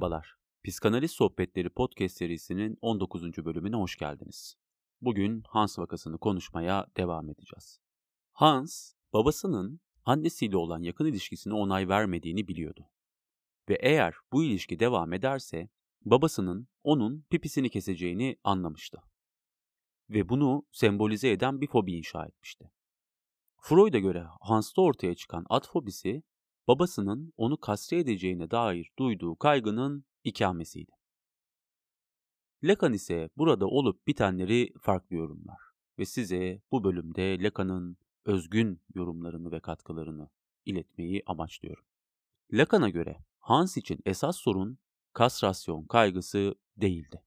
Merhabalar, Psikanaliz Sohbetleri podcast serisinin 19. bölümüne hoş geldiniz. Bugün Hans vakasını konuşmaya devam edeceğiz. Hans, babasının annesiyle olan yakın ilişkisine onay vermediğini biliyordu. Ve eğer bu ilişki devam ederse, babasının onun pipisini keseceğini anlamıştı. Ve bunu sembolize eden bir fobi inşa etmişti. Freud'a göre Hans'ta ortaya çıkan at fobisi babasının onu kastre edeceğine dair duyduğu kaygının ikamesiydi. Lacan ise burada olup bitenleri farklı yorumlar ve size bu bölümde Lacan'ın özgün yorumlarını ve katkılarını iletmeyi amaçlıyorum. Lacan'a göre Hans için esas sorun kastrasyon kaygısı değildi.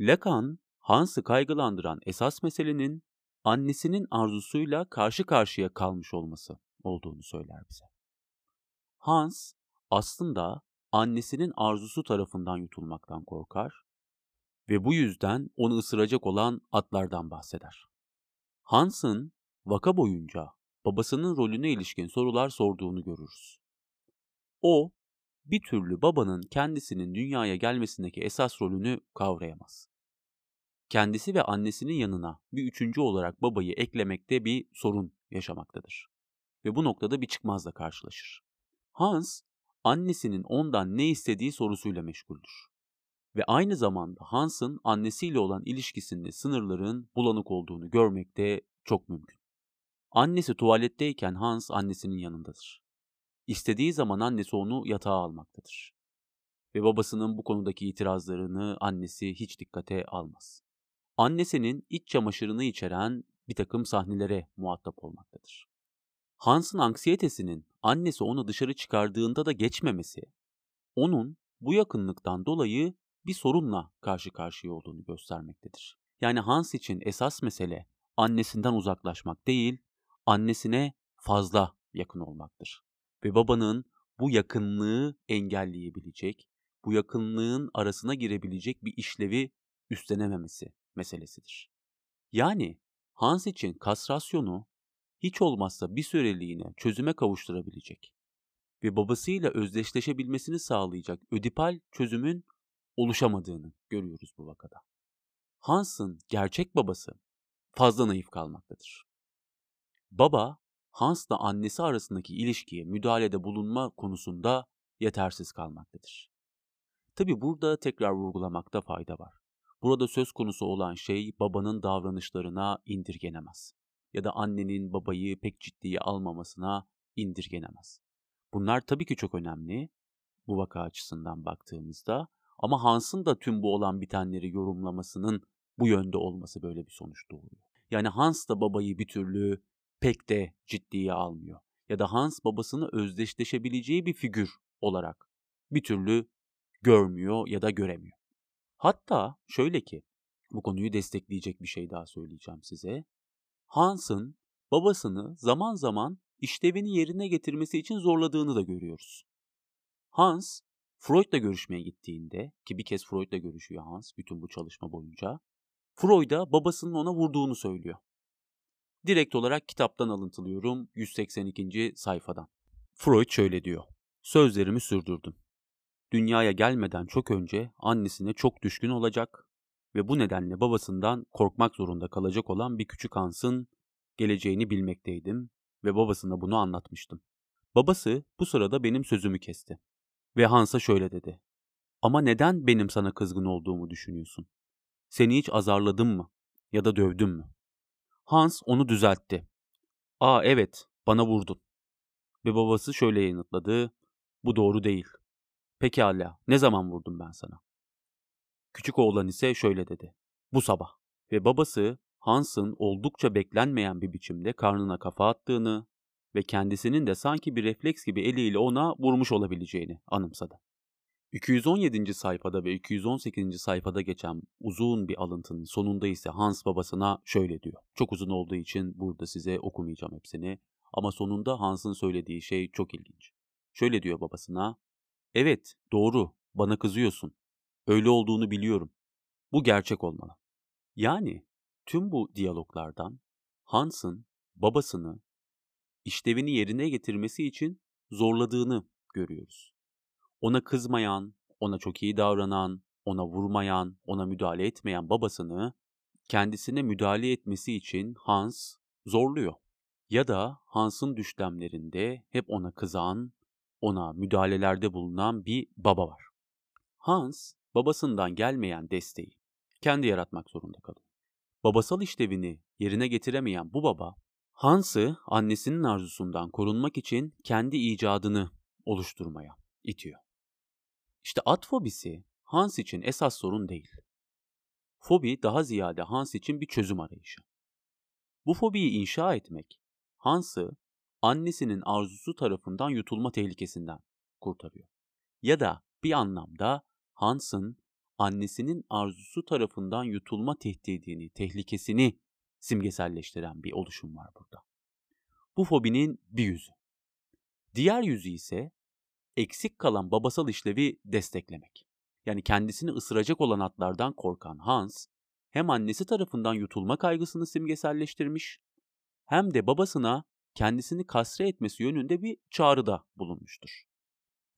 Lacan, Hans'ı kaygılandıran esas meselenin annesinin arzusuyla karşı karşıya kalmış olması olduğunu söyler bize. Hans aslında annesinin arzusu tarafından yutulmaktan korkar ve bu yüzden onu ısıracak olan atlardan bahseder. Hans'ın vaka boyunca babasının rolüne ilişkin sorular sorduğunu görürüz. O, bir türlü babanın kendisinin dünyaya gelmesindeki esas rolünü kavrayamaz. Kendisi ve annesinin yanına bir üçüncü olarak babayı eklemekte bir sorun yaşamaktadır. Ve bu noktada bir çıkmazla karşılaşır. Hans, annesinin ondan ne istediği sorusuyla meşguldür. Ve aynı zamanda Hans'ın annesiyle olan ilişkisinde sınırların bulanık olduğunu görmek de çok mümkün. Annesi tuvaletteyken Hans annesinin yanındadır. İstediği zaman annesi onu yatağa almaktadır. Ve babasının bu konudaki itirazlarını annesi hiç dikkate almaz. Annesinin iç çamaşırını içeren bir takım sahnelere muhatap olmaktadır. Hans'ın anksiyetesinin annesi onu dışarı çıkardığında da geçmemesi, onun bu yakınlıktan dolayı bir sorunla karşı karşıya olduğunu göstermektedir. Yani Hans için esas mesele annesinden uzaklaşmak değil, annesine fazla yakın olmaktır. Ve babanın bu yakınlığı engelleyebilecek, bu yakınlığın arasına girebilecek bir işlevi üstlenememesi meselesidir. Yani Hans için kastrasyonu hiç olmazsa bir süreliğine çözüme kavuşturabilecek ve babasıyla özdeşleşebilmesini sağlayacak ödipal çözümün oluşamadığını görüyoruz bu vakada. Hans'ın gerçek babası fazla naif kalmaktadır. Baba, Hans'la annesi arasındaki ilişkiye müdahalede bulunma konusunda yetersiz kalmaktadır. Tabi burada tekrar vurgulamakta fayda var. Burada söz konusu olan şey babanın davranışlarına indirgenemez ya da annenin babayı pek ciddiye almamasına indirgenemez. Bunlar tabii ki çok önemli bu vaka açısından baktığımızda ama Hans'ın da tüm bu olan bitenleri yorumlamasının bu yönde olması böyle bir sonuç doğuruyor. Yani Hans da babayı bir türlü pek de ciddiye almıyor. Ya da Hans babasını özdeşleşebileceği bir figür olarak bir türlü görmüyor ya da göremiyor. Hatta şöyle ki bu konuyu destekleyecek bir şey daha söyleyeceğim size. Hans'ın babasını zaman zaman işlevini yerine getirmesi için zorladığını da görüyoruz. Hans, Freud'la görüşmeye gittiğinde ki bir kez Freud'la görüşüyor Hans bütün bu çalışma boyunca. Freud'a babasının ona vurduğunu söylüyor. Direkt olarak kitaptan alıntılıyorum 182. sayfadan. Freud şöyle diyor. Sözlerimi sürdürdüm. Dünyaya gelmeden çok önce annesine çok düşkün olacak ve bu nedenle babasından korkmak zorunda kalacak olan bir küçük Hans'ın geleceğini bilmekteydim ve babasına bunu anlatmıştım. Babası bu sırada benim sözümü kesti ve Hans'a şöyle dedi. Ama neden benim sana kızgın olduğumu düşünüyorsun? Seni hiç azarladım mı ya da dövdüm mü? Hans onu düzeltti. Aa evet, bana vurdun. Ve babası şöyle yanıtladı. Bu doğru değil. Pekala, ne zaman vurdum ben sana? Küçük oğlan ise şöyle dedi. Bu sabah. Ve babası Hans'ın oldukça beklenmeyen bir biçimde karnına kafa attığını ve kendisinin de sanki bir refleks gibi eliyle ona vurmuş olabileceğini anımsadı. 217. sayfada ve 218. sayfada geçen uzun bir alıntının sonunda ise Hans babasına şöyle diyor. Çok uzun olduğu için burada size okumayacağım hepsini ama sonunda Hans'ın söylediği şey çok ilginç. Şöyle diyor babasına, Evet, doğru, bana kızıyorsun. Öyle olduğunu biliyorum. Bu gerçek olmalı. Yani tüm bu diyaloglardan Hans'ın babasını işlevini yerine getirmesi için zorladığını görüyoruz. Ona kızmayan, ona çok iyi davranan, ona vurmayan, ona müdahale etmeyen babasını kendisine müdahale etmesi için Hans zorluyor. Ya da Hans'ın düşlemlerinde hep ona kızan, ona müdahalelerde bulunan bir baba var. Hans, babasından gelmeyen desteği kendi yaratmak zorunda kalıyor. Babasal işlevini yerine getiremeyen bu baba, Hans'ı annesinin arzusundan korunmak için kendi icadını oluşturmaya itiyor. İşte at fobisi Hans için esas sorun değil. Fobi daha ziyade Hans için bir çözüm arayışı. Bu fobiyi inşa etmek Hans'ı annesinin arzusu tarafından yutulma tehlikesinden kurtarıyor. Ya da bir anlamda Hans'ın annesinin arzusu tarafından yutulma tehdidini, tehlikesini simgeselleştiren bir oluşum var burada. Bu fobinin bir yüzü. Diğer yüzü ise eksik kalan babasal işlevi desteklemek. Yani kendisini ısıracak olan atlardan korkan Hans, hem annesi tarafından yutulma kaygısını simgeselleştirmiş, hem de babasına kendisini kasre etmesi yönünde bir çağrıda bulunmuştur.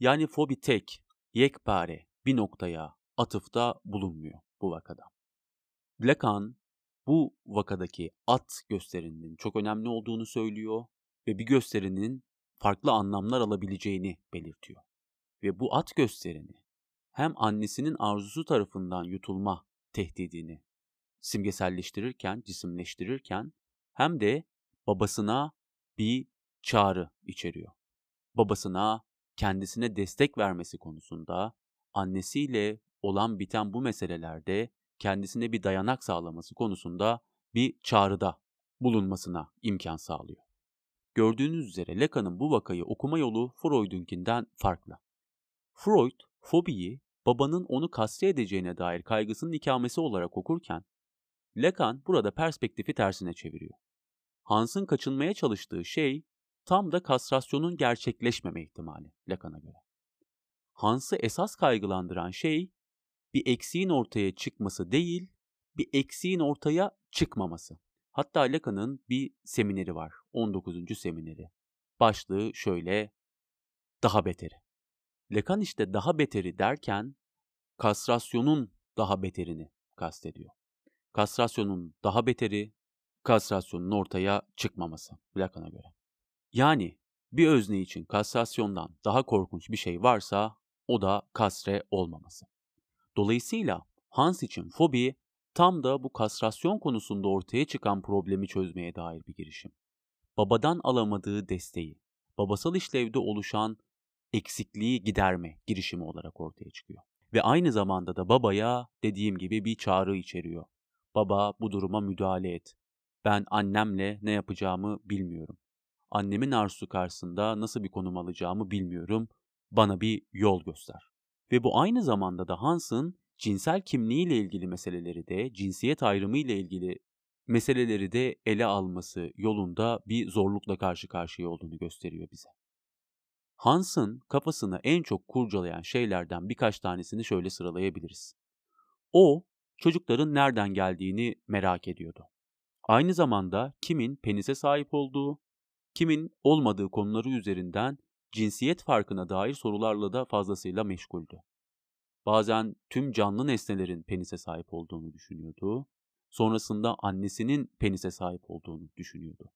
Yani fobi tek, yekpare bir noktaya atıfta bulunmuyor bu vakada. Lacan bu vakadaki at gösterinin çok önemli olduğunu söylüyor ve bir gösterinin farklı anlamlar alabileceğini belirtiyor. Ve bu at gösterini hem annesinin arzusu tarafından yutulma tehdidini simgeselleştirirken, cisimleştirirken hem de babasına bir çağrı içeriyor. Babasına kendisine destek vermesi konusunda annesiyle olan biten bu meselelerde kendisine bir dayanak sağlaması konusunda bir çağrıda bulunmasına imkan sağlıyor. Gördüğünüz üzere Lacan'ın bu vakayı okuma yolu Freud'unkinden farklı. Freud, fobiyi babanın onu kasti edeceğine dair kaygısının ikamesi olarak okurken, Lacan burada perspektifi tersine çeviriyor. Hans'ın kaçınmaya çalıştığı şey tam da kastrasyonun gerçekleşmeme ihtimali Lacan'a göre. Hans'ı esas kaygılandıran şey bir eksiğin ortaya çıkması değil, bir eksiğin ortaya çıkmaması. Hatta Lacan'ın bir semineri var. 19. semineri. Başlığı şöyle. Daha beteri. Lacan işte daha beteri derken kastrasyonun daha beterini kastediyor. Kastrasyonun daha beteri, kastrasyonun ortaya çıkmaması Lacan'a göre. Yani bir özne için kastrasyondan daha korkunç bir şey varsa o da kasre olmaması. Dolayısıyla Hans için fobi tam da bu kastrasyon konusunda ortaya çıkan problemi çözmeye dair bir girişim. Babadan alamadığı desteği, babasal işlevde oluşan eksikliği giderme girişimi olarak ortaya çıkıyor. Ve aynı zamanda da babaya dediğim gibi bir çağrı içeriyor. Baba bu duruma müdahale et. Ben annemle ne yapacağımı bilmiyorum. Annemin arzusu karşısında nasıl bir konum alacağımı bilmiyorum. Bana bir yol göster. Ve bu aynı zamanda da Hans'ın cinsel kimliğiyle ilgili meseleleri de, cinsiyet ayrımı ile ilgili meseleleri de ele alması yolunda bir zorlukla karşı karşıya olduğunu gösteriyor bize. Hans'ın kafasını en çok kurcalayan şeylerden birkaç tanesini şöyle sıralayabiliriz. O, çocukların nereden geldiğini merak ediyordu. Aynı zamanda kimin penise sahip olduğu, kimin olmadığı konuları üzerinden cinsiyet farkına dair sorularla da fazlasıyla meşguldü. Bazen tüm canlı nesnelerin penise sahip olduğunu düşünüyordu. Sonrasında annesinin penise sahip olduğunu düşünüyordu.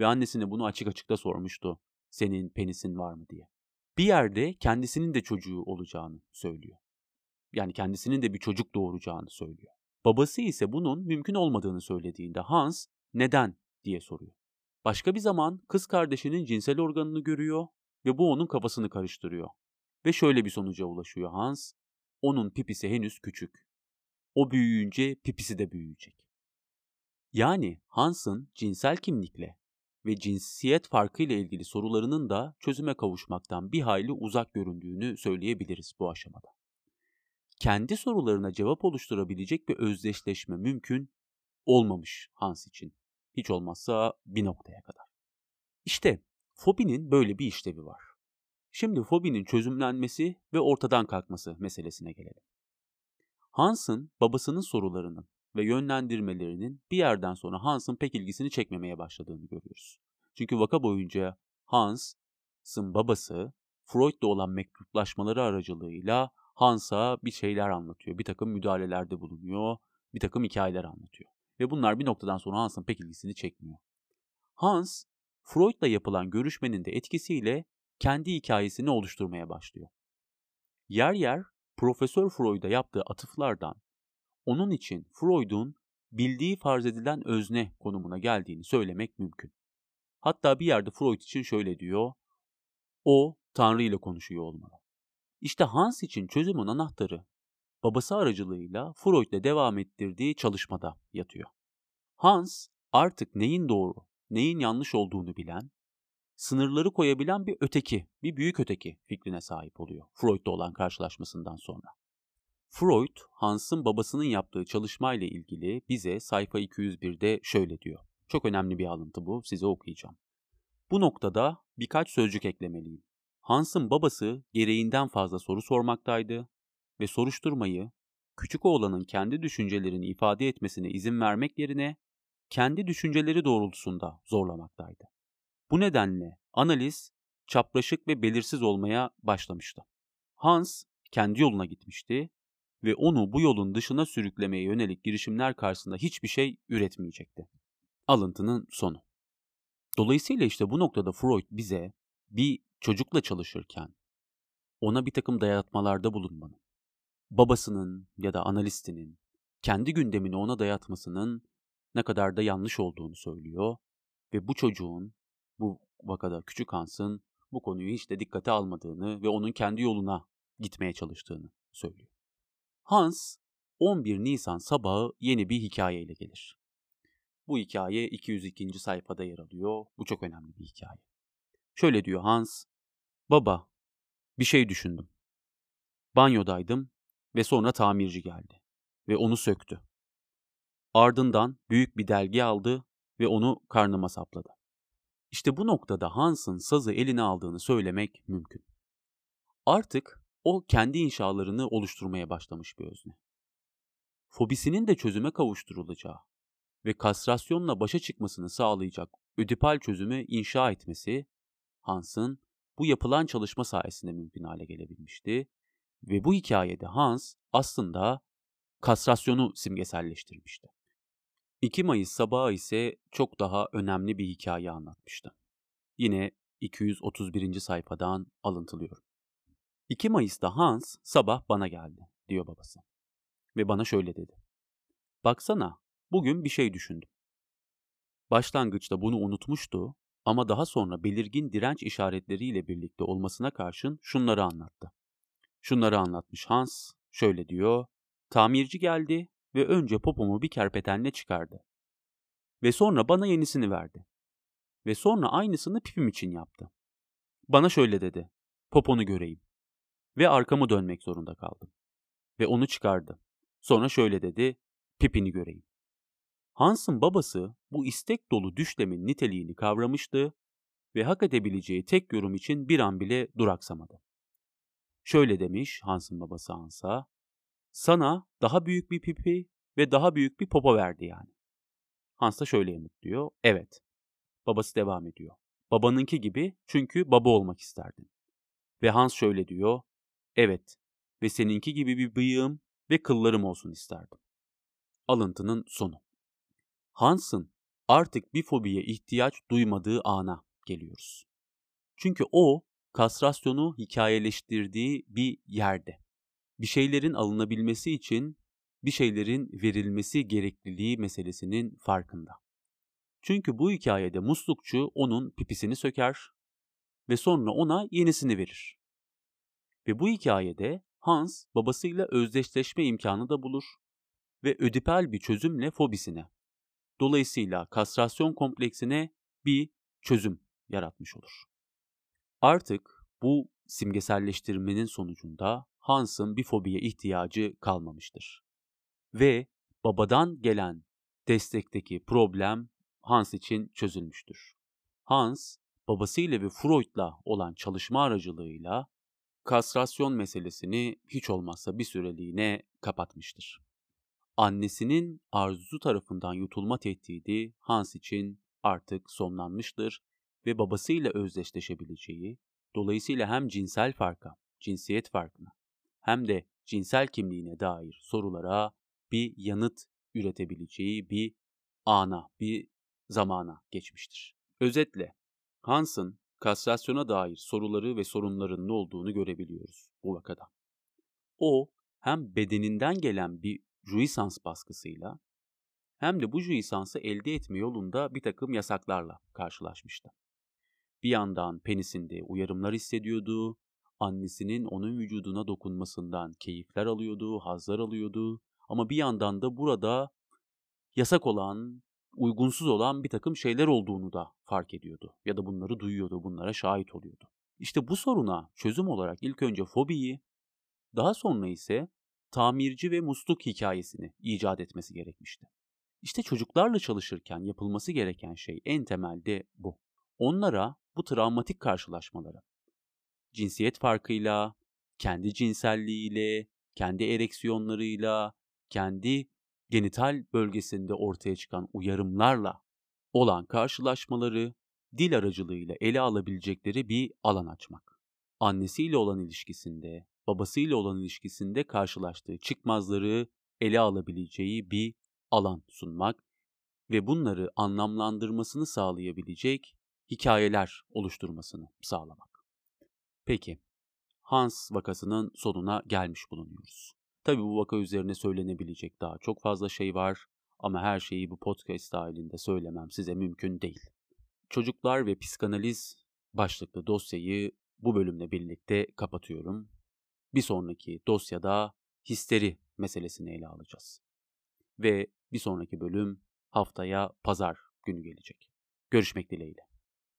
Ve annesine bunu açık açık da sormuştu. Senin penisin var mı diye. Bir yerde kendisinin de çocuğu olacağını söylüyor. Yani kendisinin de bir çocuk doğuracağını söylüyor. Babası ise bunun mümkün olmadığını söylediğinde Hans neden diye soruyor. Başka bir zaman kız kardeşinin cinsel organını görüyor ve bu onun kafasını karıştırıyor. Ve şöyle bir sonuca ulaşıyor Hans. Onun pipisi henüz küçük. O büyüyünce pipisi de büyüyecek. Yani Hans'ın cinsel kimlikle ve cinsiyet farkı ile ilgili sorularının da çözüme kavuşmaktan bir hayli uzak göründüğünü söyleyebiliriz bu aşamada. Kendi sorularına cevap oluşturabilecek bir özdeşleşme mümkün olmamış Hans için. Hiç olmazsa bir noktaya kadar. İşte fobinin böyle bir işlevi var. Şimdi fobinin çözümlenmesi ve ortadan kalkması meselesine gelelim. Hans'ın babasının sorularının ve yönlendirmelerinin bir yerden sonra Hans'ın pek ilgisini çekmemeye başladığını görüyoruz. Çünkü vaka boyunca Hans'ın babası Freud'la olan mektuplaşmaları aracılığıyla Hans'a bir şeyler anlatıyor. Bir takım müdahalelerde bulunuyor. Bir takım hikayeler anlatıyor. Ve bunlar bir noktadan sonra Hans'ın pek ilgisini çekmiyor. Hans, Freud'la yapılan görüşmenin de etkisiyle kendi hikayesini oluşturmaya başlıyor. Yer yer Profesör Freud'a yaptığı atıflardan onun için Freud'un bildiği farz edilen özne konumuna geldiğini söylemek mümkün. Hatta bir yerde Freud için şöyle diyor, o Tanrı ile konuşuyor olmalı. İşte Hans için çözümün anahtarı babası aracılığıyla Freud'le devam ettirdiği çalışmada yatıyor. Hans artık neyin doğru, neyin yanlış olduğunu bilen, sınırları koyabilen bir öteki, bir büyük öteki fikrine sahip oluyor Freud'la olan karşılaşmasından sonra. Freud, Hans'ın babasının yaptığı çalışmayla ilgili bize sayfa 201'de şöyle diyor. Çok önemli bir alıntı bu, size okuyacağım. Bu noktada birkaç sözcük eklemeliyim. Hans'ın babası gereğinden fazla soru sormaktaydı ve soruşturmayı küçük oğlanın kendi düşüncelerini ifade etmesine izin vermek yerine kendi düşünceleri doğrultusunda zorlamaktaydı. Bu nedenle analiz çapraşık ve belirsiz olmaya başlamıştı. Hans kendi yoluna gitmişti ve onu bu yolun dışına sürüklemeye yönelik girişimler karşısında hiçbir şey üretmeyecekti. Alıntının sonu. Dolayısıyla işte bu noktada Freud bize bir çocukla çalışırken ona bir takım dayatmalarda bulunmanın, babasının ya da analistinin kendi gündemini ona dayatmasının ne kadar da yanlış olduğunu söylüyor ve bu çocuğun, bu vakada küçük Hans'ın bu konuyu hiç de dikkate almadığını ve onun kendi yoluna gitmeye çalıştığını söylüyor. Hans 11 Nisan sabahı yeni bir hikayeyle gelir. Bu hikaye 202. sayfada yer alıyor. Bu çok önemli bir hikaye. Şöyle diyor Hans. Baba, bir şey düşündüm. Banyodaydım ve sonra tamirci geldi ve onu söktü. Ardından büyük bir delgi aldı ve onu karnıma sapladı. İşte bu noktada Hans'ın sazı eline aldığını söylemek mümkün. Artık o kendi inşalarını oluşturmaya başlamış bir özne. Fobisinin de çözüme kavuşturulacağı ve kastrasyonla başa çıkmasını sağlayacak ödipal çözümü inşa etmesi Hans'ın bu yapılan çalışma sayesinde mümkün hale gelebilmişti ve bu hikayede Hans aslında kastrasyonu simgeselleştirmişti. 2 Mayıs sabahı ise çok daha önemli bir hikaye anlatmıştı. Yine 231. sayfadan alıntılıyorum. 2 Mayıs'ta Hans sabah bana geldi, diyor babası. Ve bana şöyle dedi. Baksana, bugün bir şey düşündüm. Başlangıçta bunu unutmuştu ama daha sonra belirgin direnç işaretleriyle birlikte olmasına karşın şunları anlattı. Şunları anlatmış Hans, şöyle diyor. Tamirci geldi ve önce popomu bir kerpetenle çıkardı. Ve sonra bana yenisini verdi. Ve sonra aynısını pipim için yaptı. Bana şöyle dedi. Poponu göreyim. Ve arkamı dönmek zorunda kaldım. Ve onu çıkardı. Sonra şöyle dedi. Pipini göreyim. Hans'ın babası bu istek dolu düşlemin niteliğini kavramıştı ve hak edebileceği tek yorum için bir an bile duraksamadı. Şöyle demiş Hans'ın babası Hans'a, sana daha büyük bir pipi ve daha büyük bir popo verdi yani. Hans da şöyle yanıtlıyor, evet. Babası devam ediyor. Babanınki gibi çünkü baba olmak isterdin. Ve Hans şöyle diyor, evet ve seninki gibi bir bıyığım ve kıllarım olsun isterdim. Alıntının sonu. Hans'ın artık bir fobiye ihtiyaç duymadığı ana geliyoruz. Çünkü o kastrasyonu hikayeleştirdiği bir yerde. Bir şeylerin alınabilmesi için bir şeylerin verilmesi gerekliliği meselesinin farkında. Çünkü bu hikayede muslukçu onun pipisini söker ve sonra ona yenisini verir. Ve bu hikayede Hans babasıyla özdeşleşme imkanı da bulur ve ödipal bir çözümle fobisine, dolayısıyla kastrasyon kompleksine bir çözüm yaratmış olur. Artık bu simgeselleştirmenin sonucunda Hans'ın bir fobiye ihtiyacı kalmamıştır. Ve babadan gelen destekteki problem Hans için çözülmüştür. Hans, babasıyla ve Freud'la olan çalışma aracılığıyla kastrasyon meselesini hiç olmazsa bir süreliğine kapatmıştır. Annesinin arzusu tarafından yutulma tehdidi Hans için artık sonlanmıştır ve babasıyla özdeşleşebileceği, dolayısıyla hem cinsel farka, cinsiyet farkına hem de cinsel kimliğine dair sorulara bir yanıt üretebileceği bir ana, bir zamana geçmiştir. Özetle Hans'ın kastrasyona dair soruları ve sorunların ne olduğunu görebiliyoruz bu vakada. O hem bedeninden gelen bir jouissance baskısıyla hem de bu jouissance'ı elde etme yolunda bir takım yasaklarla karşılaşmıştı. Bir yandan penisinde uyarımlar hissediyordu, annesinin onun vücuduna dokunmasından keyifler alıyordu, hazlar alıyordu ama bir yandan da burada yasak olan, uygunsuz olan bir takım şeyler olduğunu da fark ediyordu ya da bunları duyuyordu, bunlara şahit oluyordu. İşte bu soruna çözüm olarak ilk önce fobiyi, daha sonra ise tamirci ve musluk hikayesini icat etmesi gerekmişti. İşte çocuklarla çalışırken yapılması gereken şey en temelde bu. Onlara bu travmatik karşılaşmaları, cinsiyet farkıyla, kendi cinselliğiyle, kendi ereksiyonlarıyla, kendi genital bölgesinde ortaya çıkan uyarımlarla olan karşılaşmaları dil aracılığıyla ele alabilecekleri bir alan açmak. Annesiyle olan ilişkisinde, babasıyla olan ilişkisinde karşılaştığı çıkmazları ele alabileceği bir alan sunmak ve bunları anlamlandırmasını sağlayabilecek hikayeler oluşturmasını sağlamak. Peki, Hans vakasının sonuna gelmiş bulunuyoruz. Tabi bu vaka üzerine söylenebilecek daha çok fazla şey var ama her şeyi bu podcast dahilinde söylemem size mümkün değil. Çocuklar ve psikanaliz başlıklı dosyayı bu bölümle birlikte kapatıyorum. Bir sonraki dosyada histeri meselesini ele alacağız. Ve bir sonraki bölüm haftaya pazar günü gelecek. Görüşmek dileğiyle.